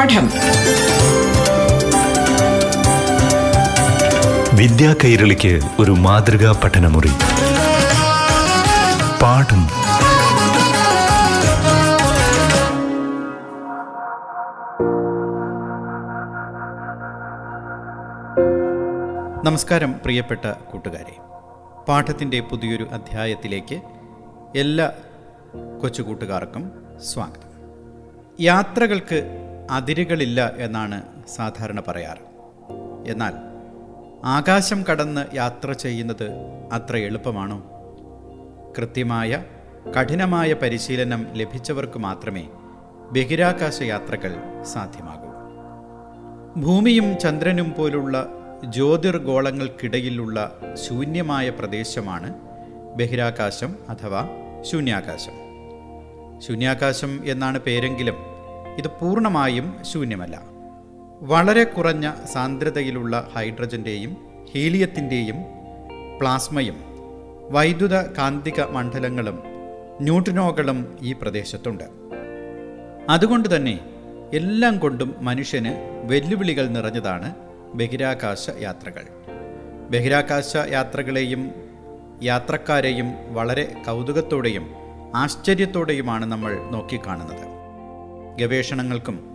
പാഠം. വിദ്യാ കൈരളിക്ക് ഒരു മാതൃകാ പഠനമുറി. പാഠം. നമസ്കാരം പ്രിയപ്പെട്ട കൂട്ടുകാരെ. പാഠത്തിന്റെ പുതിയൊരു അധ്യായത്തിലേക്ക് എല്ലാ കൊച്ചു കൂട്ടുകാർക്കും സ്വാഗതം. യാത്രകൾക്ക് അതിരുകളില്ല എന്നാണ് സാധാരണ പറയാറ്. എന്നാൽ ആകാശം കടന്ന് യാത്ര ചെയ്യുന്നത് അത്ര എളുപ്പമാണോ? കൃത്യമായ കഠിനമായ പരിശീലനം ലഭിച്ചവർക്ക് മാത്രമേ ബഹിരാകാശ യാത്രകൾ സാധ്യമാകൂ. ഭൂമിയും ചന്ദ്രനും പോലുള്ള ജ്യോതിർഗോളങ്ങൾക്കിടയിലുള്ള ശൂന്യമായ പ്രദേശമാണ് ബഹിരാകാശം അഥവാ ശൂന്യാകാശം. ശൂന്യാകാശം എന്നാണ് പേരെങ്കിലും ഇത് പൂർണമായും ശൂന്യമല്ല. വളരെ കുറഞ്ഞ സാന്ദ്രതയിലുള്ള ഹൈഡ്രജന്റെയും ഹീലിയത്തിന്റെയും പ്ലാസ്മയും വൈദ്യുത കാന്തിക മണ്ഡലങ്ങളും ന്യൂട്രിനോകളും ഈ പ്രദേശത്തുണ്ട്. അതുകൊണ്ട് തന്നെ എല്ലാം കൊണ്ടും മനുഷ്യന് വെല്ലുവിളികൾ നിറഞ്ഞതാണ് ബഹിരാകാശ യാത്രകൾ. ബഹിരാകാശ യാത്രകളെയും യാത്രക്കാരെയും വളരെ കൗതുകത്തോടെയും ആശ്ചര്യത്തോടെയുമാണ് നമ്മൾ നോക്കിക്കാണുന്നത്. ഗവേഷണങ്ങൾക്കും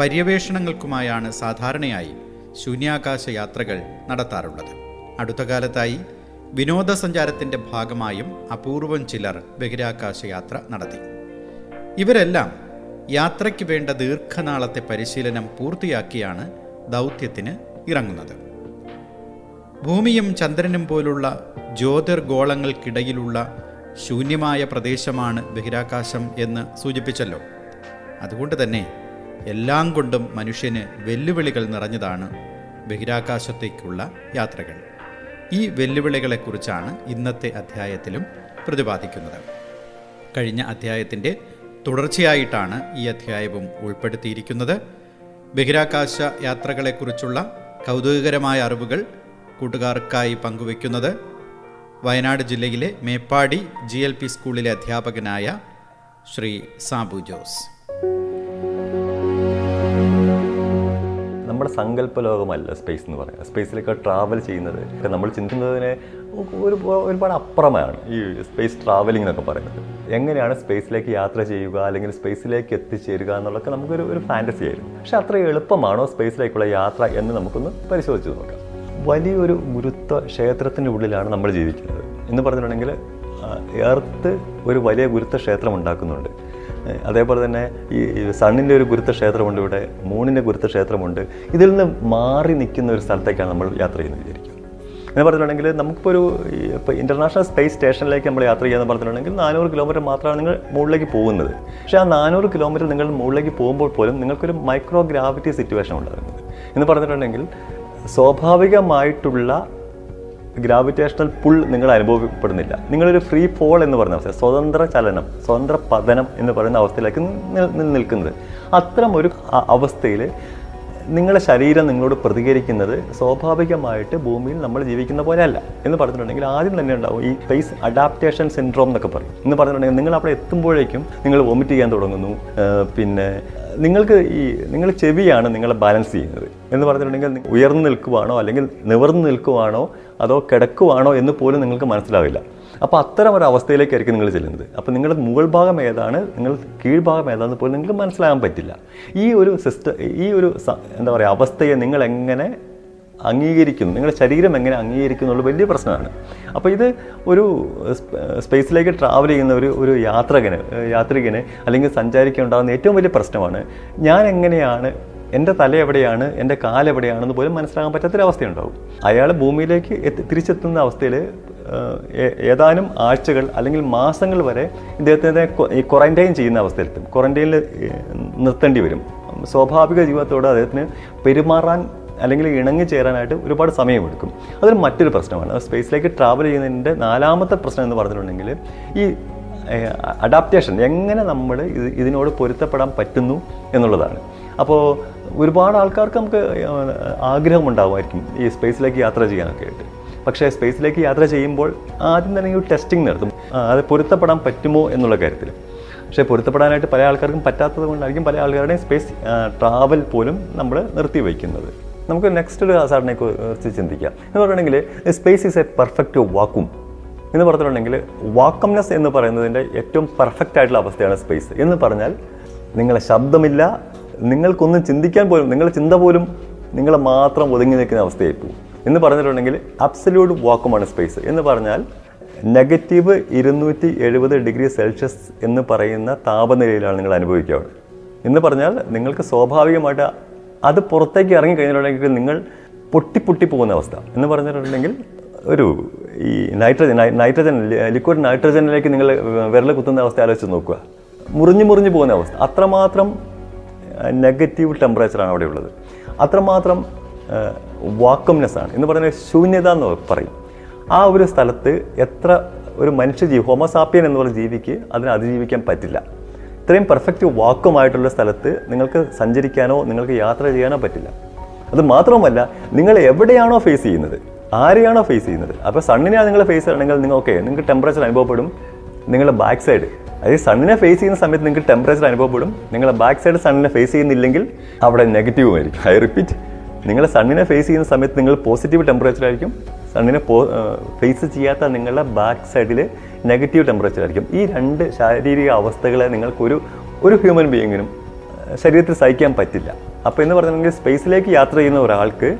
പര്യവേഷണങ്ങൾക്കുമായാണ് സാധാരണയായി ശൂന്യാകാശ യാത്രകൾ നടത്താറുള്ളത്. അടുത്ത കാലത്തായി വിനോദസഞ്ചാരത്തിന്റെ ഭാഗമായും അപൂർവം ചിലർ ബഹിരാകാശ യാത്ര നടത്തി. ഇവരെല്ലാം യാത്രയ്ക്ക് വേണ്ട ദീർഘനാളത്തെ പരിശീലനം പൂർത്തിയാക്കിയാണ് ദൗത്യത്തിന് ഇറങ്ങുന്നത്. ഭൂമിയും ചന്ദ്രനും പോലുള്ള ജ്യോതിർഗോളങ്ങൾക്കിടയിലുള്ള ശൂന്യമായ പ്രദേശമാണ് ബഹിരാകാശം എന്ന് സൂചിപ്പിച്ചല്ലോ. അതുകൊണ്ട് തന്നെ എല്ലാം കൊണ്ടും മനുഷ്യന് വെല്ലുവിളികൾ നിറഞ്ഞതാണ് ബഹിരാകാശത്തേക്കുള്ള യാത്രകൾ. ഈ വെല്ലുവിളികളെക്കുറിച്ചാണ് ഇന്നത്തെ അധ്യായത്തിലും പ്രതിപാദിക്കുന്നത്. കഴിഞ്ഞ അധ്യായത്തിന്റെ തുടർച്ചയായിട്ടാണ് ഈ അധ്യായവും ഉൾപ്പെടുത്തിയിരിക്കുന്നത്. ബഹിരാകാശ യാത്രകളെക്കുറിച്ചുള്ള കൗതുകകരമായ അറിവുകൾ കൂട്ടുകാർക്കായി പങ്കുവയ്ക്കുന്നത് വയനാട് ജില്ലയിലെ മേപ്പാടി ജി സ്കൂളിലെ അധ്യാപകനായ ശ്രീ സാബു ജോസ്. നമ്മുടെ സങ്കല്പ ലോകമല്ല സ്പേസ് എന്ന് പറയുന്നത് സ്പേസിലൊക്കെ ട്രാവൽ ചെയ്യുന്നത്. നമ്മൾ ചിന്തിക്കുന്നതിന് ഒരു ഒരുപാട് അപ്പുറമാണ് ഈ സ്പേസ് ട്രാവലിംഗ് എന്നൊക്കെ പറയുന്നത്. എങ്ങനെയാണ് സ്പേസിലേക്ക് യാത്ര ചെയ്യുക അല്ലെങ്കിൽ സ്പേസിലേക്ക് എത്തിച്ചേരുക എന്നുള്ളതൊക്കെ നമുക്കൊരു ഒരു ഫാന്റസി ആയിരുന്നു. പക്ഷെ അത്ര എളുപ്പമാണോ സ്പേസിലേക്കുള്ള യാത്ര എന്ന് നമുക്കൊന്ന് പരിശോധിച്ച് നോക്കാം. വലിയൊരു ഗുരുത്വ ക്ഷേത്രത്തിന്റെ ഉള്ളിലാണ് നമ്മൾ ജീവിക്കുന്നത്. എന്ന് പറഞ്ഞിട്ടുണ്ടെങ്കിൽ എർത്ത് ഒരു വലിയ ഗുരുത്വ ക്ഷേത്രം ഉണ്ടാക്കുന്നുണ്ട്. അതേപോലെ തന്നെ ഈ സണ്ണിന്റെ ഒരു ഗുരുത്വ ക്ഷേത്രമുണ്ട് ഇവിടെ മൂണിന്റെ ഗുരുത്വ ക്ഷേത്രമുണ്ട് ഇതിൽ നിന്ന് മാറി നിൽക്കുന്ന ഒരു സ്ഥലത്തേക്കാണ് നമ്മൾ യാത്ര ചെയ്യുന്നത് വിചാരിക്കുക എന്ന് പറഞ്ഞിട്ടുണ്ടെങ്കിൽ നമുക്കിപ്പോൾ ഒരു ഇപ്പോൾ ഇന്റർനാഷണൽ സ്പേസ് സ്റ്റേഷനിലേക്ക് നമ്മൾ യാത്ര ചെയ്യാന്ന് പറഞ്ഞിട്ടുണ്ടെങ്കിൽ നാനൂറ് കിലോമീറ്റർ മാത്രമാണ് നിങ്ങൾ മുകളിലേക്ക് പോകുന്നത്. പക്ഷേ ആ നാനൂറ് കിലോമീറ്റർ നിങ്ങൾ മുകളിലേക്ക് പോകുമ്പോൾ പോലും നിങ്ങൾക്കൊരു മൈക്രോ ഗ്രാവിറ്റി സിറ്റുവേഷൻ ഉണ്ടാകുന്നത്. എന്ന് പറഞ്ഞിട്ടുണ്ടെങ്കിൽ സ്വാഭാവികമായിട്ടുള്ള ഗ്രാവിറ്റേഷണൽ പുൾ നിങ്ങൾ അനുഭവപ്പെടുന്നില്ല. നിങ്ങളൊരു ഫ്രീ ഫോൾ എന്ന് പറയുന്ന അവസ്ഥ സ്വതന്ത്ര ചലനം സ്വതന്ത്ര പതനം എന്ന് പറയുന്ന അവസ്ഥയിലേക്ക് നിൽക്കുന്നത്. അത്തരം ഒരു അവസ്ഥയിൽ നിങ്ങളുടെ ശരീരം നിങ്ങളോട് പ്രതികരിക്കുന്നത് സ്വാഭാവികമായിട്ട് ഭൂമിയിൽ നമ്മൾ ജീവിക്കുന്ന പോലെ അല്ല എന്ന് പറഞ്ഞിട്ടുണ്ടെങ്കിൽ ആദ്യം തന്നെ ഉണ്ടാവും ഈ ഫേസ് അഡാപ്റ്റേഷൻ സിൻഡ്രോം എന്നൊക്കെ പറയും. എന്ന് പറഞ്ഞിട്ടുണ്ടെങ്കിൽ നിങ്ങൾ അവിടെ എത്തുമ്പോഴേക്കും നിങ്ങൾ വോമിറ്റ് ചെയ്യാൻ തുടങ്ങുന്നു പിന്നെ നിങ്ങൾക്ക് ഈ നിങ്ങൾ ചെവിയാണ് നിങ്ങളെ ബാലൻസ് ചെയ്യുന്നത്. എന്ന് പറഞ്ഞിട്ടുണ്ടെങ്കിൽ ഉയർന്നു നിൽക്കുവാണോ അല്ലെങ്കിൽ നിവർന്നു നിൽക്കുവാണോ അതോ കിടക്കുവാണോ എന്ന് പോലും നിങ്ങൾക്ക് മനസ്സിലാവില്ല. അപ്പോൾ അത്തരം ഒരു അവസ്ഥയിലേക്കായിരിക്കും നിങ്ങൾ ചെല്ലുന്നത്. അപ്പോൾ നിങ്ങളുടെ മുകൾ ഭാഗം ഏതാണ് നിങ്ങൾ കീഴ്ഭാഗം ഏതാണെന്ന് പോലും നിങ്ങൾക്ക് മനസ്സിലാകാൻ പറ്റില്ല. ഈ ഒരു സിസ്റ്റം ഈ ഒരു എന്താ പറയുക അവസ്ഥയെ നിങ്ങൾ എങ്ങനെ അംഗീകരിക്കുന്നു. നിങ്ങളുടെ ശരീരം എങ്ങനെ അംഗീകരിക്കുന്നു എന്നുള്ള വലിയ പ്രശ്നമാണ്. അപ്പോൾ ഇത് ഒരു സ്പേസിലേക്ക് ട്രാവൽ ചെയ്യുന്ന ഒരു ഒരു യാത്രകന് യാത്രികന് അല്ലെങ്കിൽ സഞ്ചാരിക്ക് ഉണ്ടാകുന്ന ഏറ്റവും വലിയ പ്രശ്നമാണ്. ഞാൻ എങ്ങനെയാണ് എന്റെ തല എവിടെയാണ് എന്റെ കാലെവിടെയാണെന്ന് പോലും മനസ്സിലാകാൻ പറ്റാത്തൊരവസ്ഥയുണ്ടാവും. അയാൾ ഭൂമിയിലേക്ക് എത്തി തിരിച്ചെത്തുന്ന അവസ്ഥയിൽ ഏതാനും ആഴ്ചകൾ അല്ലെങ്കിൽ മാസങ്ങൾ വരെ ഇദ്ദേഹത്തിനെ ഈ ക്വാറന്റൈൻ ചെയ്യുന്ന അവസ്ഥയിലെത്തും ക്വാറന്റൈനിൽ നിർത്തേണ്ടി വരും. സ്വാഭാവിക ജീവിതത്തോട് അദ്ദേഹത്തിന് പെരുമാറാൻ അല്ലെങ്കിൽ ഇണങ്ങി ചേരാനായിട്ട് ഒരുപാട് സമയമെടുക്കും. അതൊരു മറ്റൊരു പ്രശ്നമാണ്. സ്പേസിലേക്ക് ട്രാവൽ ചെയ്യുന്നതിന്റെ നാലാമത്തെ പ്രശ്നം എന്ന് പറഞ്ഞിട്ടുണ്ടെങ്കിൽ ഈ അഡാപ്റ്റേഷൻ എങ്ങനെ നമ്മൾ ഇത് ഇതിനോട് പൊരുത്തപ്പെടാൻ പറ്റുന്നു എന്നുള്ളതാണ്. അപ്പോൾ ഒരുപാട് ആൾക്കാർക്ക് നമുക്ക് ആഗ്രഹമുണ്ടാകുമായിരിക്കും ഈ സ്പേസിലേക്ക് യാത്ര ചെയ്യാനൊക്കെ ആയിട്ട്. പക്ഷേ സ്പേസിലേക്ക് യാത്ര ചെയ്യുമ്പോൾ ആദ്യം തന്നെ ഒരു ടെസ്റ്റിംഗ് നടത്തും. അത് പൊരുത്തപ്പെടാൻ പറ്റുമോ എന്നുള്ള കാര്യത്തിൽ. പക്ഷേ പൊരുത്തപ്പെടാനായിട്ട് പല ആൾക്കാർക്കും പറ്റാത്തത് കൊണ്ടായിരിക്കും പല ആൾക്കാരുടെയും സ്പേസ് ട്രാവൽ പോലും നമ്മൾ നിർത്തി വയ്ക്കുന്നത് നമുക്ക് നെക്സ്റ്റ് ഒരു ഹസാർഡിനെ കുറിച്ച് ചിന്തിക്കാം. എന്ന് പറയുകയാണെങ്കിൽ സ്പേസ് ഈസ് എ പെർഫെക്റ്റ് വാക്കും എന്ന് പറഞ്ഞിട്ടുണ്ടെങ്കിൽ വാക്കംനെസ് എന്ന് പറയുന്നതിന്റെ ഏറ്റവും പെർഫെക്റ്റ് ആയിട്ടുള്ള അവസ്ഥയാണ് സ്പേസ് എന്ന് പറഞ്ഞാൽ നിങ്ങളെ ശബ്ദമില്ല നിങ്ങൾക്കൊന്നും ചിന്തിക്കാൻ പോലും നിങ്ങളുടെ ചിന്ത പോലും നിങ്ങളെ മാത്രം ഒതുങ്ങി നിൽക്കുന്ന അവസ്ഥയായി പോകും എന്ന് പറഞ്ഞിട്ടുണ്ടെങ്കിൽ അബ്സല്യൂട്ട് വാക്കുമാണ് സ്പേസ് എന്ന് പറഞ്ഞാൽ നെഗറ്റീവ് ഇരുന്നൂറ്റി എഴുപത് ഡിഗ്രി സെൽഷ്യസ് എന്ന് പറയുന്ന താപനിലയിലാണ് നിങ്ങൾ അനുഭവിക്കുക. എന്ന് പറഞ്ഞാൽ നിങ്ങൾക്ക് സ്വാഭാവികമായിട്ട് അത് പുറത്തേക്ക് ഇറങ്ങി കഴിഞ്ഞിട്ടുണ്ടെങ്കിൽ നിങ്ങൾ പൊട്ടി പൊട്ടി പോകുന്ന അവസ്ഥ. എന്ന് പറഞ്ഞിട്ടുണ്ടെങ്കിൽ ഒരു ഈ നൈട്രജൻ നൈട്രജൻ ലിക്വിഡ് നൈട്രജനിലേക്ക് നിങ്ങൾ വിരൽ കുത്തുന്ന അവസ്ഥ ആലോചിച്ച് നോക്കുക. മുറിഞ്ഞു മുറിഞ്ഞു പോകുന്ന അവസ്ഥ. അത്രമാത്രം നെഗറ്റീവ് ടെമ്പറേച്ചറാണ് അവിടെ ഉള്ളത്. അത്രമാത്രം വാക്കംനെസ് ആണ്. എന്ന് പറയുന്നത് ശൂന്യത എന്ന് പറയും. ആ ഒരു സ്ഥലത്ത് എത്ര ഒരു മനുഷ്യജീവി ഹോമസാപ്പിയൻ എന്ന് പറഞ്ഞ ജീവിക്ക് അതിനെ അതിജീവിക്കാൻ പറ്റില്ല. ഇത്രയും പെർഫെക്റ്റ് വാക്കുമായിട്ടുള്ള സ്ഥലത്ത് നിങ്ങൾക്ക് സഞ്ചരിക്കാനോ നിങ്ങൾക്ക് യാത്ര ചെയ്യാനോ പറ്റില്ല. അത് മാത്രമല്ല നിങ്ങൾ എവിടെയാണോ ഫേസ് ചെയ്യുന്നത് ആരെയാണോ ഫേസ് ചെയ്യുന്നത് അപ്പോൾ സണ്ണിനെയാണ് നിങ്ങൾ ഫേസ് ചെയ്യണമെങ്കിൽ നിങ്ങൾ ഓക്കെ നിങ്ങൾക്ക് ടെമ്പറേച്ചർ അനുഭവപ്പെടും നിങ്ങളുടെ ബാക്ക് സൈഡ് അതായത് സണ്ണിനെ ഫേസ് ചെയ്യുന്ന സമയത്ത് നിങ്ങൾക്ക് ടെമ്പറേച്ചർ അനുഭവപ്പെടും നിങ്ങളുടെ ബാക്ക് സൈഡ് സണ്ണിനെ ഫേസ് ചെയ്യുന്നില്ലെങ്കിൽ അവിടെ നെഗറ്റീവ് ആയിരിക്കും. ഐ റിപ്പീറ്റ് നിങ്ങൾ സണ്ണിനെ ഫേസ് ചെയ്യുന്ന സമയത്ത് നിങ്ങൾ പോസിറ്റീവ് ടെമ്പറേച്ചർ ആയിരിക്കും സണ്ണിനെ ഫേസ് ചെയ്യാത്ത നിങ്ങളുടെ ബാക്ക് സൈഡിൽ നെഗറ്റീവ് ടെമ്പറേച്ചർ ആയിരിക്കും. ഈ രണ്ട് ശാരീരിക അവസ്ഥകളെ നിങ്ങൾക്കൊരു ഒരു ഹ്യൂമൻ ബീയിങ്ങിനും ശരീരത്തിൽ സഹിക്കാൻ പറ്റില്ല. അപ്പോൾ എന്ന് പറഞ്ഞിട്ടുണ്ടെങ്കിൽ സ്പേസിലേക്ക് യാത്ര ചെയ്യുന്ന ഒരാൾക്ക്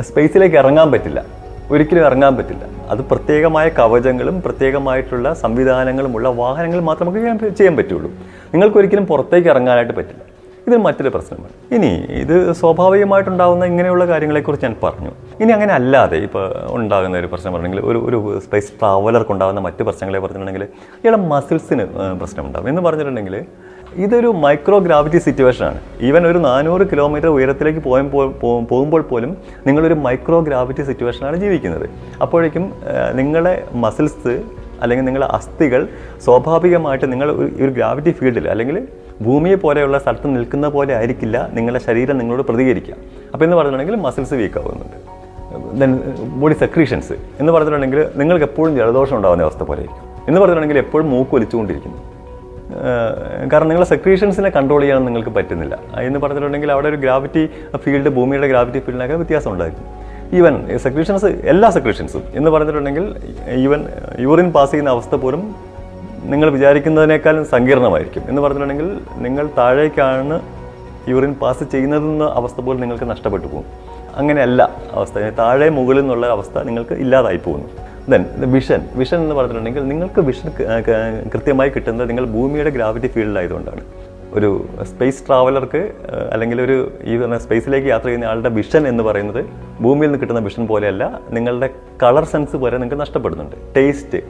സ്പേസിലേക്ക് ഇറങ്ങാൻ പറ്റില്ല. ഒരിക്കലും ഇറങ്ങാൻ പറ്റില്ല. അത് പ്രത്യേകമായ കവചങ്ങളും പ്രത്യേകമായിട്ടുള്ള സംവിധാനങ്ങളുമുള്ള വാഹനങ്ങൾ മാത്രമേ ചെയ്യാൻ- പറ്റുള്ളൂ. നിങ്ങൾക്ക് ഒരിക്കലും പുറത്തേക്ക് ഇറങ്ങാനായിട്ട് പറ്റില്ല. ഇത് മറ്റൊരു പ്രശ്നമാണ്. ഇനി ഇത് സ്വാഭാവികമായിട്ടുണ്ടാകുന്ന ഇങ്ങനെയുള്ള കാര്യങ്ങളെക്കുറിച്ച് ഞാൻ പറഞ്ഞു. ഇനി അങ്ങനെ അല്ലാതെ ഇപ്പോൾ ഉണ്ടാകുന്ന ഒരു പ്രശ്നം പറഞ്ഞെങ്കിൽ ഒരു ഒരു സ്പേസ് ട്രാവലർക്ക് ഉണ്ടാകുന്ന മറ്റ് പ്രശ്നങ്ങളെ പറഞ്ഞിട്ടുണ്ടെങ്കിൽ ഇയാളെ മസിൽസിന് പ്രശ്നമുണ്ടാകും. എന്ന് പറഞ്ഞിട്ടുണ്ടെങ്കിൽ ഇതൊരു മൈക്രോ ഗ്രാവിറ്റി സിറ്റുവേഷനാണ് ഈവൻ ഒരു നാനൂറ് കിലോമീറ്റർ ഉയരത്തിലേക്ക് പോയപ്പോൾ പോകുമ്പോൾ പോലും നിങ്ങളൊരു മൈക്രോ ഗ്രാവിറ്റി സിറ്റുവേഷനാണ് ജീവിക്കുന്നത്. അപ്പോഴേക്കും നിങ്ങളുടെ നിങ്ങളെ മസിൽസ് അല്ലെങ്കിൽ നിങ്ങളുടെ അസ്ഥികൾ സ്വാഭാവികമായിട്ട് നിങ്ങൾ ഒരു ഗ്രാവിറ്റി ഫീൽഡിൽ അല്ലെങ്കിൽ ഭൂമിയെ പോലെയുള്ള സ്ഥലത്ത് നിൽക്കുന്ന പോലെ ആയിരിക്കില്ല നിങ്ങളുടെ ശരീരം നിങ്ങളോട് പ്രതികരിക്കുക. അപ്പോൾ എന്ന് പറഞ്ഞിട്ടുണ്ടെങ്കിൽ മസിൽസ് വീക്ക് ആവുന്നുണ്ട്. ദെൻ ബോഡി സെക്രീഷൻസ് എന്ന് പറഞ്ഞിട്ടുണ്ടെങ്കിൽ നിങ്ങൾക്ക് എപ്പോഴും ജലദോഷം ഉണ്ടാകുന്ന അവസ്ഥ പോലെ ആയിരിക്കും. എന്ന് പറഞ്ഞിട്ടുണ്ടെങ്കിൽ എപ്പോഴും മൂക്ക് ഒലിച്ചുകൊണ്ടിരിക്കുന്നു കാരണം നിങ്ങളെ സെക്രീഷൻസിനെ കൺട്രോൾ ചെയ്യാൻ നിങ്ങൾക്ക് പറ്റുന്നില്ല. എന്ന് പറഞ്ഞിട്ടുണ്ടെങ്കിൽ അവിടെ ഒരു ഗ്രാവിറ്റി ഫീൽഡ് ഭൂമിയുടെ ഗ്രാവിറ്റി ഫീൽഡിനൊക്കെ വ്യത്യാസം ഉണ്ടായിരിക്കും. ഈവൻ സെക്രീഷൻസ് എല്ലാ സെക്രീഷൻസും എന്ന് പറഞ്ഞിട്ടുണ്ടെങ്കിൽ ഈവൻ യൂറിൻ പാസ് ചെയ്യുന്ന അവസ്ഥ പോലും നിങ്ങൾ വിചാരിക്കുന്നതിനേക്കാളും സങ്കീർണമായിരിക്കും. എന്ന് പറഞ്ഞിട്ടുണ്ടെങ്കിൽ നിങ്ങൾ താഴേക്കാണ് യൂറിൻ പാസ് ചെയ്യുന്നതെന്ന അവസ്ഥ പോലും നിങ്ങൾക്ക് നഷ്ടപ്പെട്ടു പോകും. അങ്ങനെയല്ല അവസ്ഥ. താഴെ മുകളിൽ നിന്നുള്ള അവസ്ഥ നിങ്ങൾക്ക് ഇല്ലാതായി പോകുന്നു. ദെൻ വിഷൻ വിഷൻ എന്ന് പറഞ്ഞിട്ടുണ്ടെങ്കിൽ നിങ്ങൾക്ക് വിഷൻ കൃത്യമായി കിട്ടുന്നത് നിങ്ങൾ ഭൂമിയുടെ ഗ്രാവിറ്റി ഫീൽഡിലായതുകൊണ്ടാണ് ഒരു സ്പേസ് ട്രാവലർക്ക് അല്ലെങ്കിൽ ഒരു ഈ പറഞ്ഞ സ്പേസിലേക്ക് യാത്ര ചെയ്യുന്ന ആളുടെ വിഷൻ എന്ന് പറയുന്നത് ഭൂമിയിൽ നിന്ന് കിട്ടുന്ന വിഷൻ പോലെയല്ല നിങ്ങളുടെ കളർ സെൻസ് വരെ നിങ്ങൾക്ക് നഷ്ടപ്പെടുന്നുണ്ട്. ടേസ്റ്റ്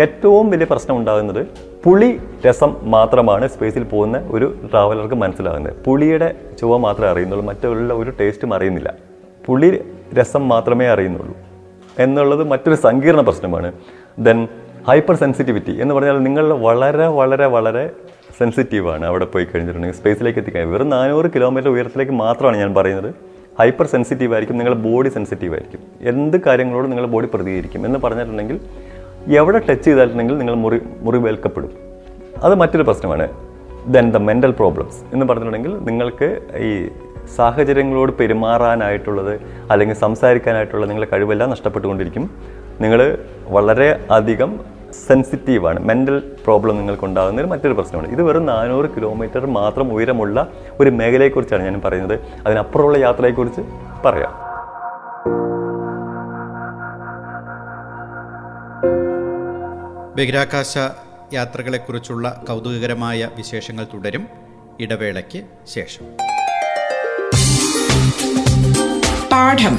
ഏറ്റവും വലിയ പ്രശ്നം ഉണ്ടാകുന്നത് പുളി രസം മാത്രമാണ് സ്പേസിൽ പോകുന്ന ഒരു ട്രാവലർക്ക് മനസ്സിലാകുന്നത്. പുളിയുടെ ചുവ മാത്രമേ അറിയുന്നുള്ളൂ മറ്റുള്ള ഒരു ടേസ്റ്റും അറിയുന്നില്ല. പുളി രസം മാത്രമേ അറിയുന്നുള്ളൂ എന്നുള്ളത് മറ്റൊരു സങ്കീർണ പ്രശ്നമാണ്. ദെൻ ഹൈപ്പർ സെൻസിറ്റിവിറ്റി എന്ന് പറഞ്ഞാൽ നിങ്ങൾ വളരെ വളരെ വളരെ സെൻസിറ്റീവാണ് അവിടെ പോയി കഴിഞ്ഞിട്ടുണ്ടെങ്കിൽ സ്പേസിലേക്ക് എത്തിക്കാൻ. വെറും നാനൂറ് കിലോമീറ്റർ ഉയരത്തിലേക്ക് മാത്രമാണ് ഞാൻ പറയുന്നത്. ഹൈപ്പർ സെൻസിറ്റീവ് ആയിരിക്കും നിങ്ങളുടെ ബോഡി സെൻസിറ്റീവ് ആയിരിക്കും. എന്ത് കാര്യങ്ങളോട് നിങ്ങളുടെ ബോഡി പ്രതികരിക്കും എന്ന് പറഞ്ഞിട്ടുണ്ടെങ്കിൽ എവിടെ ടച്ച് ചെയ്തിട്ടുണ്ടെങ്കിൽ നിങ്ങൾ മുറി മുറിവേൽക്കപ്പെടും അത് മറ്റൊരു പ്രശ്നമാണ്. ദെൻ ദ മെന്റൽ പ്രോബ്ലംസ് എന്ന് പറഞ്ഞിട്ടുണ്ടെങ്കിൽ നിങ്ങൾക്ക് ഈ സാഹചര്യങ്ങളോട് പെരുമാറാനായിട്ടുള്ളത് അല്ലെങ്കിൽ സംസാരിക്കാനായിട്ടുള്ള നിങ്ങളുടെ കഴിവെല്ലാം നഷ്ടപ്പെട്ടുകൊണ്ടിരിക്കും. നിങ്ങൾ വളരെ അധികം സെൻസിറ്റീവാണ് മെന്റൽ പ്രോബ്ലം നിങ്ങൾക്കുണ്ടാകുന്ന ഒരു മറ്റൊരു പ്രശ്നമാണ് ഇത് വെറും നാനൂറ് കിലോമീറ്റർ മാത്രം ഉയരമുള്ള ഒരു മേഖലയെക്കുറിച്ചാണ് ഞാൻ പറയുന്നത്. അതിനപ്പുറമുള്ള യാത്രയെക്കുറിച്ച് പറയാം. ബഹിരാകാശ യാത്രകളെക്കുറിച്ചുള്ള കൗതുകകരമായ വിശേഷങ്ങൾ തുടരും. ഇടവേളയ്ക്ക് ശേഷം. പാഠം.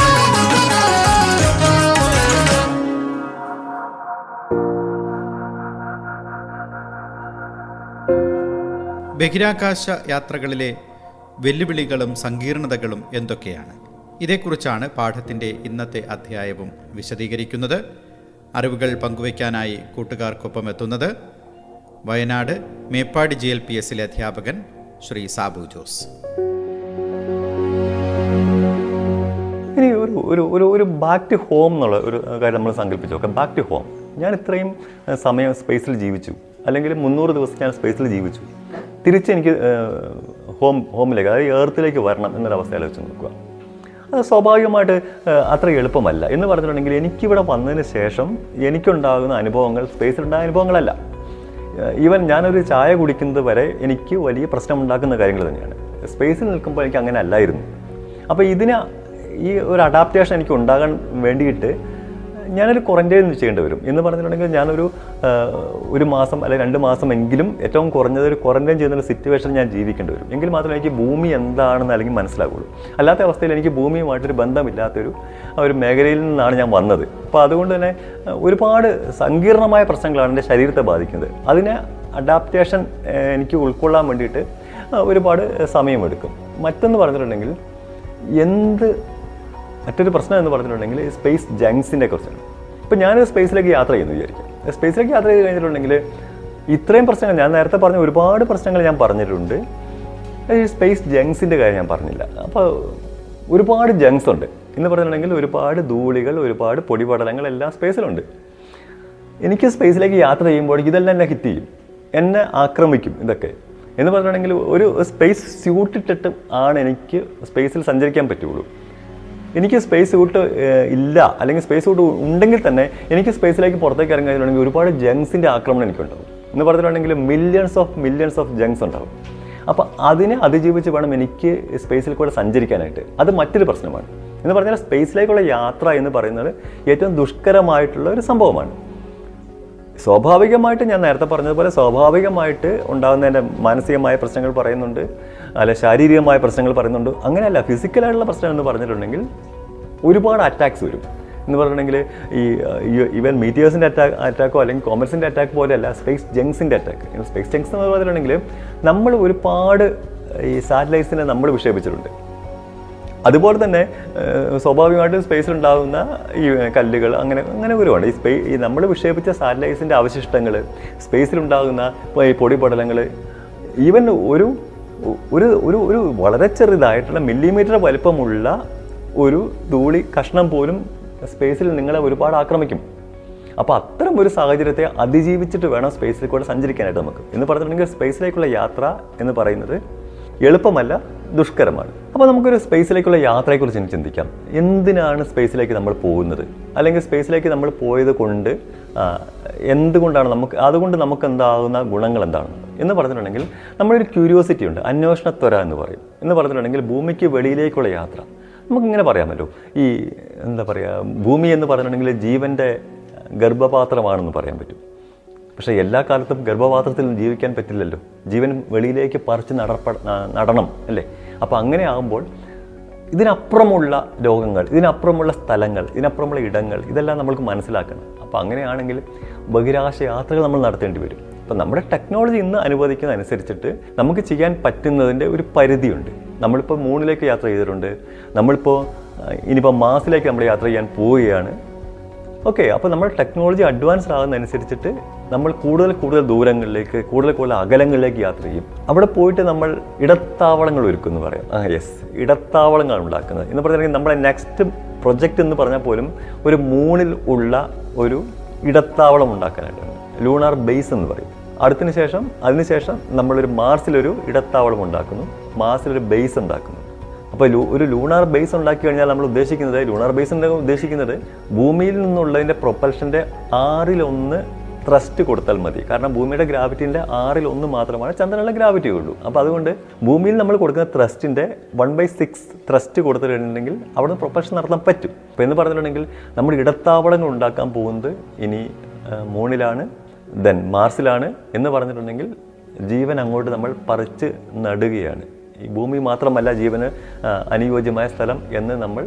ബഹിരാകാശ യാത്രകളിലെ വെല്ലുവിളികളും സങ്കീർണതകളും എന്തൊക്കെയാണ്? ഇതേക്കുറിച്ചാണ് പാഠത്തിന്റെ ഇന്നത്തെ അധ്യായവും വിശദീകരിക്കുന്നത്. അറിവുകൾ പങ്കുവയ്ക്കാനായി കൂട്ടുകാർക്കൊപ്പം എത്തുന്നത് Wayanad Meppadi G L P എസിലെ അധ്യാപകൻ ശ്രീ സാബു ജോസ്. ഇനി ഒരു ഒരു ഒരു ഒരു ബാക്ക് ടു ഹോം എന്നുള്ള ഒരു കാര്യം നമ്മൾ സങ്കല്പിച്ചു നോക്കാം. ബാക്ക് ടു ഹോം ഞാൻ ഇത്രയും സമയം സ്പേസിൽ ജീവിച്ചു. അല്ലെങ്കിൽ മുന്നൂറ് ദിവസം ഞാൻ സ്പേസിൽ ജീവിച്ചു. തിരിച്ച് എനിക്ക് ഹോം ഹോമിലേക്ക് അതായത് എർത്തിലേക്ക് വരണം എന്നൊരവസ്ഥ വെച്ച് നോക്കുക അത് സ്വാഭാവികമായിട്ട് അത്ര എളുപ്പമല്ല. എന്ന് പറഞ്ഞിട്ടുണ്ടെങ്കിൽ എനിക്കിവിടെ വന്നതിന് ശേഷം എനിക്കുണ്ടാകുന്ന അനുഭവങ്ങൾ സ്പേസിലുണ്ടായ അനുഭവങ്ങളല്ല. ഈവൻ ഞാനൊരു ചായ കുടിക്കുന്നത് വരെ എനിക്ക് വലിയ പ്രശ്നമുണ്ടാക്കുന്ന കാര്യങ്ങൾ തന്നെയാണ്. സ്പേസിൽ നിൽക്കുമ്പോൾ എനിക്ക് അങ്ങനെ അല്ലായിരുന്നു. അപ്പോൾ ഇതിന് ഈ ഒരു അഡാപ്റ്റേഷൻ എനിക്ക് ഉണ്ടാകാൻ വേണ്ടിയിട്ട് ഞാനൊരു ക്വാറന്റൈൻ ചെയ്യേണ്ടി വരും എന്ന് പറഞ്ഞിട്ടുണ്ടെങ്കിൽ ഞാനൊരു ഒരു മാസം അല്ലെങ്കിൽ രണ്ട് മാസം എങ്കിലും ഏറ്റവും കുറഞ്ഞത് ഒരു ക്വാറന്റൈൻ ചെയ്യുന്ന ഒരു സിറ്റുവേഷൻ ഞാൻ ജീവിക്കേണ്ടി വരും. എങ്കിൽ മാത്രമേ എനിക്ക് ഭൂമി എന്താണെന്ന് അല്ലെങ്കിൽ മനസ്സിലാവുള്ളൂ. അല്ലാത്ത അവസ്ഥയിൽ എനിക്ക് ഭൂമിയുമായിട്ടൊരു ബന്ധമില്ലാത്തൊരു ഒരു മേഖലയിൽ നിന്നാണ് ഞാൻ വന്നത്. അപ്പോൾ അതുകൊണ്ട് തന്നെ ഒരുപാട് സങ്കീർണമായ പ്രശ്നങ്ങളാണ് എന്റെ ശരീരത്തെ ബാധിക്കുന്നത്. അതിനെ അഡാപ്റ്റേഷൻ എനിക്ക് ഉൾക്കൊള്ളാൻ വേണ്ടിയിട്ട് ഒരുപാട് സമയമെടുക്കും. മറ്റൊന്ന് പറഞ്ഞിട്ടുണ്ടെങ്കിൽ എന്ത് മറ്റൊരു പ്രശ്നം എന്ന് പറഞ്ഞിട്ടുണ്ടെങ്കിൽ സ്പേസ് ജങ്സിനെ കുറിച്ചാണ്. ഇപ്പം ഞാൻ സ്പേസിലേക്ക് യാത്ര ചെയ്യുന്നു വിചാരിക്കാം. സ്പേസിലേക്ക് യാത്ര ചെയ്ത് കഴിഞ്ഞിട്ടുണ്ടെങ്കിൽ ഇത്രയും പ്രശ്നങ്ങൾ ഞാൻ നേരത്തെ പറഞ്ഞ ഒരുപാട് പ്രശ്നങ്ങൾ ഞാൻ പറഞ്ഞിട്ടുണ്ട്. സ്പേസ് ജങ്സിന്റെ കാര്യം ഞാൻ പറഞ്ഞില്ല. അപ്പോൾ ഒരുപാട് ജങ്സ് ഉണ്ട്. എന്ന് പറഞ്ഞിട്ടുണ്ടെങ്കിൽ ഒരുപാട് ധൂളികൾ ഒരുപാട് പൊടിപടലങ്ങൾ എല്ലാം സ്പേസിലുണ്ട് എനിക്ക് സ്പേസിലേക്ക് യാത്ര ചെയ്യുമ്പോൾ ഇതെല്ലാം എന്നെ ഹിറ്റ് ചെയ്യും. എന്നെ ആക്രമിക്കും ഇതൊക്കെ. എന്ന് പറഞ്ഞിട്ടുണ്ടെങ്കിൽ ഒരു സ്പേസ് സ്യൂട്ട് ഇട്ടിട്ട് ആണ് എനിക്ക് സ്പേസിൽ സഞ്ചരിക്കാൻ പറ്റുള്ളൂ. എനിക്ക് സ്പേസ് സൂട്ട് ഇല്ല. അല്ലെങ്കിൽ സ്പേസ് സൂട്ട് ഉണ്ടെങ്കിൽ തന്നെ എനിക്ക് സ്പേസിലേക്ക് പുറത്തേക്ക് ഇറങ്ങുകയാണെങ്കിൽ ഒരുപാട് ജങ്സിന്റെ ആക്രമണം എനിക്കുണ്ടാവും. എന്ന് പറഞ്ഞിട്ടുണ്ടെങ്കിൽ millions of millions of junks ഉണ്ടാവും. അപ്പോൾ അതിനെ അതിജീവിച്ച് വേണം എനിക്ക് സ്പേസിൽ കൂടെ സഞ്ചരിക്കാനായിട്ട്. അത് മറ്റൊരു പ്രശ്നമാണ്. എന്ന് പറഞ്ഞാൽ സ്പേസിലേക്കുള്ള യാത്ര എന്ന് പറയുന്നത് ഏറ്റവും ദുഷ്കരമായിട്ടുള്ള ഒരു സംഭവമാണ്. സ്വാഭാവികമായിട്ട് ഞാൻ നേരത്തെ പറഞ്ഞതുപോലെ സ്വാഭാവികമായിട്ട് ഉണ്ടാകുന്നതിന്റെ മാനസികമായ പ്രശ്നങ്ങൾ പറയുന്നുണ്ട്. അല്ല ശാരീരികമായ പ്രശ്നങ്ങൾ പറയുന്നുണ്ട്. അങ്ങനെയല്ല ഫിസിക്കലായിട്ടുള്ള പ്രശ്നം എന്ന് പറഞ്ഞിട്ടുണ്ടെങ്കിൽ ഒരുപാട് അറ്റാക്സ് വരും. എന്ന് പറഞ്ഞിട്ടുണ്ടെങ്കിൽ ഈ ഈവൻ മീറ്റിയേഴ്സിന്റെ അറ്റാക്ക് അറ്റാക്കോ അല്ലെങ്കിൽ കോമേഴ്സിന്റെ അറ്റാക്ക് പോലെയല്ല സ്പേസ് ജങ്സിന്റെ അറ്റാക്ക് സ്പേസ് ജങ്സ് എന്ന് പറഞ്ഞിട്ടുണ്ടെങ്കിൽ നമ്മൾ ഒരുപാട് ഈ സാറ്റലൈറ്റ്സിനെ നമ്മൾ വിക്ഷേപിച്ചിട്ടുണ്ട്. അതുപോലെ തന്നെ സ്വാഭാവികമായിട്ടും സ്പേസിലുണ്ടാകുന്ന ഈ കല്ലുകൾ അങ്ങനെ അങ്ങനെ ഒരുപാട്. ഈ സ്പേ ഈ നമ്മൾ വിക്ഷേപിച്ച സാറ്റലൈറ്റ്സിന്റെ അവശിഷ്ടങ്ങൾ സ്പേസിലുണ്ടാകുന്ന ഈ പൊടിപടലങ്ങൾ ഈവൻ ഒരു ഒരു ഒരു ഒരു വളരെ ചെറുതായിട്ടുള്ള മില്ലിമീറ്റർ വലിപ്പമുള്ള ഒരു ധൂളി കഷ്ണം പോലും സ്പേസിൽ നിങ്ങളെ ഒരുപാട് ആക്രമിക്കും. അപ്പോൾ അത്തരം ഒരു സാഹചര്യത്തെ അതിജീവിച്ചിട്ട് വേണം സ്പേസിൽ കൂടെ സഞ്ചരിക്കാനായിട്ട് നമുക്ക്. എന്ന് പറഞ്ഞിട്ടുണ്ടെങ്കിൽ സ്പേസിലേക്കുള്ള യാത്ര എന്ന് പറയുന്നത് എളുപ്പമല്ല ദുഷ്കരമാണ്. അപ്പോൾ നമുക്കൊരു സ്പേസിലേക്കുള്ള യാത്രയെക്കുറിച്ച് ചിന്തിക്കാം. എന്തിനാണ് സ്പേസിലേക്ക് നമ്മൾ പോകുന്നത്? അല്ലെങ്കിൽ സ്പേസിലേക്ക് നമ്മൾ പോയത് കൊണ്ട് എന്തുകൊണ്ടാണ് നമുക്ക് അതുകൊണ്ട് നമുക്ക് എന്താകുന്ന ഗുണങ്ങൾ എന്താണ് എന്ന് പറഞ്ഞിട്ടുണ്ടെങ്കിൽ നമ്മളൊരു ക്യൂരിയോസിറ്റി ഉണ്ട് അന്വേഷണത്വര എന്ന് പറയും. എന്ന് പറഞ്ഞിട്ടുണ്ടെങ്കിൽ ഭൂമിക്ക് വെളിയിലേക്കുള്ള യാത്ര. നമുക്കിങ്ങനെ പറയാമല്ലോ ഈ എന്താ പറയുക ഭൂമി എന്ന് പറഞ്ഞിട്ടുണ്ടെങ്കിൽ ജീവന്റെ ഗർഭപാത്രമാണെന്ന് പറയാൻ പറ്റും. പക്ഷേ എല്ലാ കാലത്തും ഗർഭപാത്രത്തിൽ ജീവിക്കാൻ പറ്റില്ലല്ലോ. ജീവൻ വെളിയിലേക്ക് പറിച്ച് നടപ്പ നടണം അല്ലേ? അപ്പോൾ അങ്ങനെ ആകുമ്പോൾ ഇതിനപ്പുറമുള്ള ലോകങ്ങൾ ഇതിനപ്പുറമുള്ള സ്ഥലങ്ങൾ ഇതിനപ്പുറമുള്ള ഇടങ്ങൾ ഇതെല്ലാം നമ്മൾക്ക് മനസ്സിലാക്കണം. അപ്പോൾ അങ്ങനെയാണെങ്കിൽ ബഹിരാകാശ യാത്രകൾ നമ്മൾ നടത്തേണ്ടി വരും. അപ്പോൾ നമ്മുടെ ടെക്നോളജി ഇന്ന് അനുവദിക്കുന്ന അനുസരിച്ചിട്ട് നമുക്ക് ചെയ്യാൻ പറ്റുന്നതിന്റെ ഒരു പരിധിയുണ്ട്. നമ്മളിപ്പോൾ മൂണിലേക്ക് യാത്ര ചെയ്തിട്ടുണ്ട്. നമ്മളിപ്പോൾ ഇനിയിപ്പോൾ മാസിലേക്ക് നമ്മൾ യാത്ര ചെയ്യാൻ പോവുകയാണ്. ഓക്കെ അപ്പോൾ നമ്മുടെ ടെക്നോളജി അഡ്വാൻസ്ഡ് ആകുന്നതനുസരിച്ചിട്ട് നമ്മൾ കൂടുതൽ കൂടുതൽ ദൂരങ്ങളിലേക്ക് കൂടുതൽ കൂടുതൽ അകലങ്ങളിലേക്ക് യാത്ര ചെയ്യും. അവിടെ പോയിട്ട് നമ്മൾ ഇടത്താവളങ്ങൾ ഒരുക്കും എന്ന് പറയാം. ആ യെസ് ഇടത്താവളങ്ങളാണ് ഉണ്ടാക്കുന്നത്. എന്ന് പറഞ്ഞിട്ടുണ്ടെങ്കിൽ നമ്മുടെ നെക്സ്റ്റ് പ്രൊജക്റ്റ് എന്ന് പറഞ്ഞാൽ പോലും ഒരു മൂണിൽ ഉള്ള ഒരു ഇടത്താവളം ഉണ്ടാക്കാനായിട്ടാണ് ലൂണാർ ബേസ് എന്ന് പറയും. അടുത്തിന് ശേഷം അതിനുശേഷം നമ്മളൊരു മാർസിലൊരു ഇടത്താവളം ഉണ്ടാക്കുന്നു. മാർസിലൊരു ബേസ് ഉണ്ടാക്കുന്നു. അപ്പോൾ ഒരു ലൂണാർ ബേസ് ഉണ്ടാക്കി കഴിഞ്ഞാൽ നമ്മൾ ഉദ്ദേശിക്കുന്നത് ലൂണാർ ബേസ് ഉദ്ദേശിക്കുന്നത് ഭൂമിയിൽ നിന്നുള്ളതിന്റെ പ്രൊപ്പൽഷന്റെ ആറിലൊന്ന് ത്രസ്റ്റ് കൊടുത്താൽ മതി. കാരണം ഭൂമിയുടെ ഗ്രാവിറ്റിന്റെ ആറിൽ ഒന്ന് മാത്രമാണ് ചന്ദ്രനുള്ള ഗ്രാവിറ്റി ഉള്ളൂ. അപ്പോൾ അതുകൊണ്ട് ഭൂമിയിൽ നമ്മൾ കൊടുക്കുന്ന ത്രസ്റ്റിന്റെ വൺ ബൈ സിക്സ് ത്രസ്റ്റ് കൊടുത്തിട്ടുണ്ടെങ്കിൽ അവിടെ നിന്ന് പ്രൊപ്പൽഷൻ നടത്താൻ പറ്റും. അപ്പോൾ എന്ന് പറഞ്ഞിട്ടുണ്ടെങ്കിൽ നമ്മൾ ഇടത്താവളങ്ങൾ ഉണ്ടാക്കാൻ പോകുന്നത് ഇനി മൂണിലാണ് ദെൻ മാർസിലാണ് എന്ന് പറഞ്ഞിട്ടുണ്ടെങ്കിൽ ജീവൻ അങ്ങോട്ട് നമ്മൾ പറിച്ച് നടുകയാണ്. ഈ ഭൂമി മാത്രമല്ല ജീവന് അനുയോജ്യമായ സ്ഥലം എന്ന് നമ്മൾ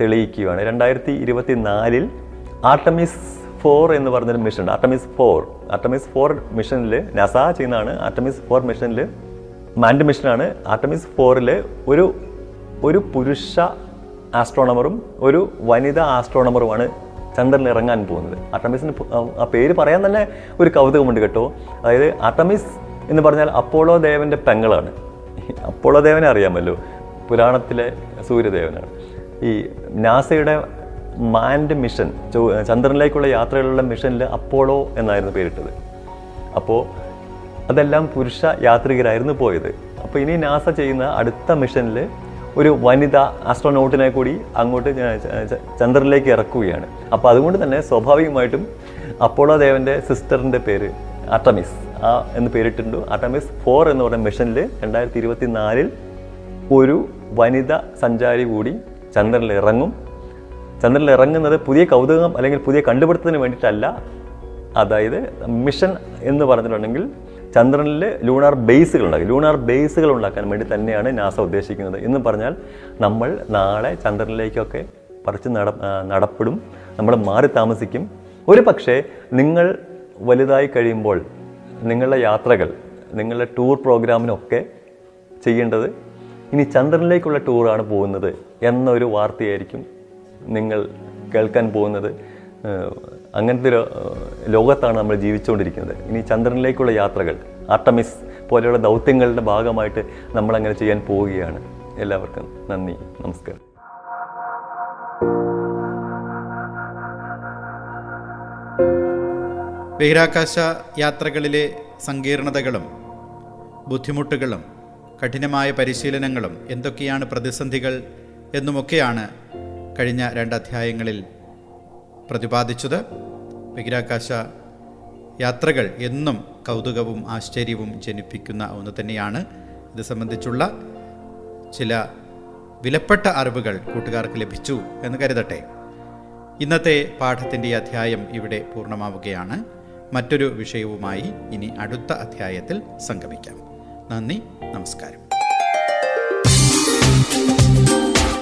തെളിയിക്കുകയാണ്. രണ്ടായിരത്തി ഇരുപത്തി നാലിൽ ആർട്ടമിസ് ഫോർ എന്ന് പറഞ്ഞൊരു മിഷൻ ഉണ്ട്. അർട്ടമിസ് ഫോർ അർട്ടമിസ് ഫോർ മിഷനിൽ നസ ചെയ്യുന്നതാണ്. അർട്ടമിസ് ഫോർ മിഷനിൽ മാൻഡ് മിഷനാണ് അർട്ടമിസ് ഫോറിൽ ഒരു ഒരു പുരുഷ ആസ്ട്രോണമറും ഒരു വനിതാ ആസ്ട്രോണമറുമാണ് ചന്ദ്രനിൽ ഇറങ്ങാൻ പോകുന്നത്. അർട്ടമിസിന് ആ- പേര് പറയാൻ തന്നെ ഒരു കൗതുകമുണ്ട് കേട്ടോ. അതായത് അർട്ടമിസ് എന്ന് പറഞ്ഞാൽ അപ്പോളോ ദേവന്റെ പെങ്ങളാണ്. അപ്പോളോ ദേവനെ അറിയാമല്ലോ. പുരാണത്തിലെ സൂര്യദേവനാണ്. ഈ നാസയുടെ മാൻഡ് മിഷൻ ചന്ദ്രനിലേക്കുള്ള യാത്രകളുള്ള മിഷനിൽ അപ്പോളോ എന്നായിരുന്നു പേരിട്ടത്. അപ്പോൾ അതെല്ലാം പുരുഷ യാത്രികരായിരുന്നു പോയത്. അപ്പോൾ ഇനി നാസ ചെയ്യുന്ന അടുത്ത മിഷനിൽ ഒരു വനിത ആസ്ട്രോനോട്ടിനെ കൂടി അങ്ങോട്ട് ചന്ദ്രനിലേക്ക് ഇറക്കുകയാണ്. അപ്പോൾ അതുകൊണ്ട് തന്നെ സ്വാഭാവികമായിട്ടും അപ്പോളോ ദേവന്റെ സിസ്റ്ററിന്റെ പേര് അട്ടമിസ് ആ എന്ന് പേരിട്ടുണ്ട് അട്ടമിസ് ഫോർ എന്ന് പറയുന്ന മിഷനിൽ രണ്ടായിരത്തി ഇരുപത്തി നാലിൽ ഒരു വനിത സഞ്ചാരി കൂടി ചന്ദ്രനിൽ ഇറങ്ങും. ചന്ദ്രനിൽ ഇറങ്ങുന്നത് പുതിയ കൗതുകം അല്ലെങ്കിൽ പുതിയ കണ്ടുപിടുത്തത്തിന് വേണ്ടിയിട്ടല്ല. അതായത് മിഷൻ എന്ന് പറഞ്ഞിട്ടുണ്ടെങ്കിൽ ചന്ദ്രനിൽ ലൂണാർ ബേസുകൾ ഉണ്ടാക്കി. ലൂണാർ ബേസുകൾ ഉണ്ടാക്കാൻ വേണ്ടി തന്നെയാണ് നാസ ഉദ്ദേശിക്കുന്നത്. എന്ന് പറഞ്ഞാൽ നമ്മൾ നാളെ ചന്ദ്രനിലേക്കൊക്കെ പറിച്ച് നട നടപ്പെടും. നമ്മൾ മാറി താമസിക്കും. ഒരു പക്ഷേ നിങ്ങൾ വലുതായി കഴിയുമ്പോൾ നിങ്ങളുടെ യാത്രകൾ നിങ്ങളുടെ ടൂർ പ്രോഗ്രാമിനൊക്കെ ചെയ്യേണ്ടത് ഇനി ചന്ദ്രനിലേക്കുള്ള ടൂറാണ് പോകുന്നത് എന്നൊരു വാർത്തയായിരിക്കും. നിങ്ങൾ കേൾക്കാൻ പോകുന്നത് അങ്ങനത്തെ ഒരു ലോകത്താണ് നമ്മൾ ജീവിച്ചുകൊണ്ടിരിക്കുന്നത്. ഇനി ചന്ദ്രനിലേക്കുള്ള യാത്രകൾ ആർട്ടമിസ് പോലെയുള്ള ദൗത്യങ്ങളുടെ ഭാഗമായിട്ട് നമ്മൾ അങ്ങനെ ചെയ്യാൻ പോവുകയാണ്. എല്ലാവർക്കും നന്ദി നമസ്കാരം. ബഹിരാകാശ യാത്രകളിലെ സങ്കീർണതകളും ബുദ്ധിമുട്ടുകളും കഠിനമായ പരിശീലനങ്ങളും എന്തൊക്കെയാണ് പ്രതിസന്ധികൾ എന്നുമൊക്കെയാണ് കഴിഞ്ഞ രണ്ട് അധ്യായങ്ങളിൽ പ്രതിപാദിച്ചത് ബഹിരാകാശ യാത്രകൾ എന്നും കൗതുകവും ആശ്ചര്യവും ജനിപ്പിക്കുന്ന ഒന്ന് തന്നെയാണ്. ഇത് സംബന്ധിച്ചുള്ള ചില വിലപ്പെട്ട അറിവുകൾ കൂട്ടുകാർക്ക് ലഭിച്ചു എന്ന് കരുതട്ടെ. ഇന്നത്തെ പാഠത്തിന്റെ അധ്യായം ഇവിടെ പൂർണമാവുകയാണ്. മറ്റൊരു വിഷയവുമായി ഇനി അടുത്ത അധ്യായത്തിൽ സംഗമിക്കാം. നന്ദി നമസ്കാരം.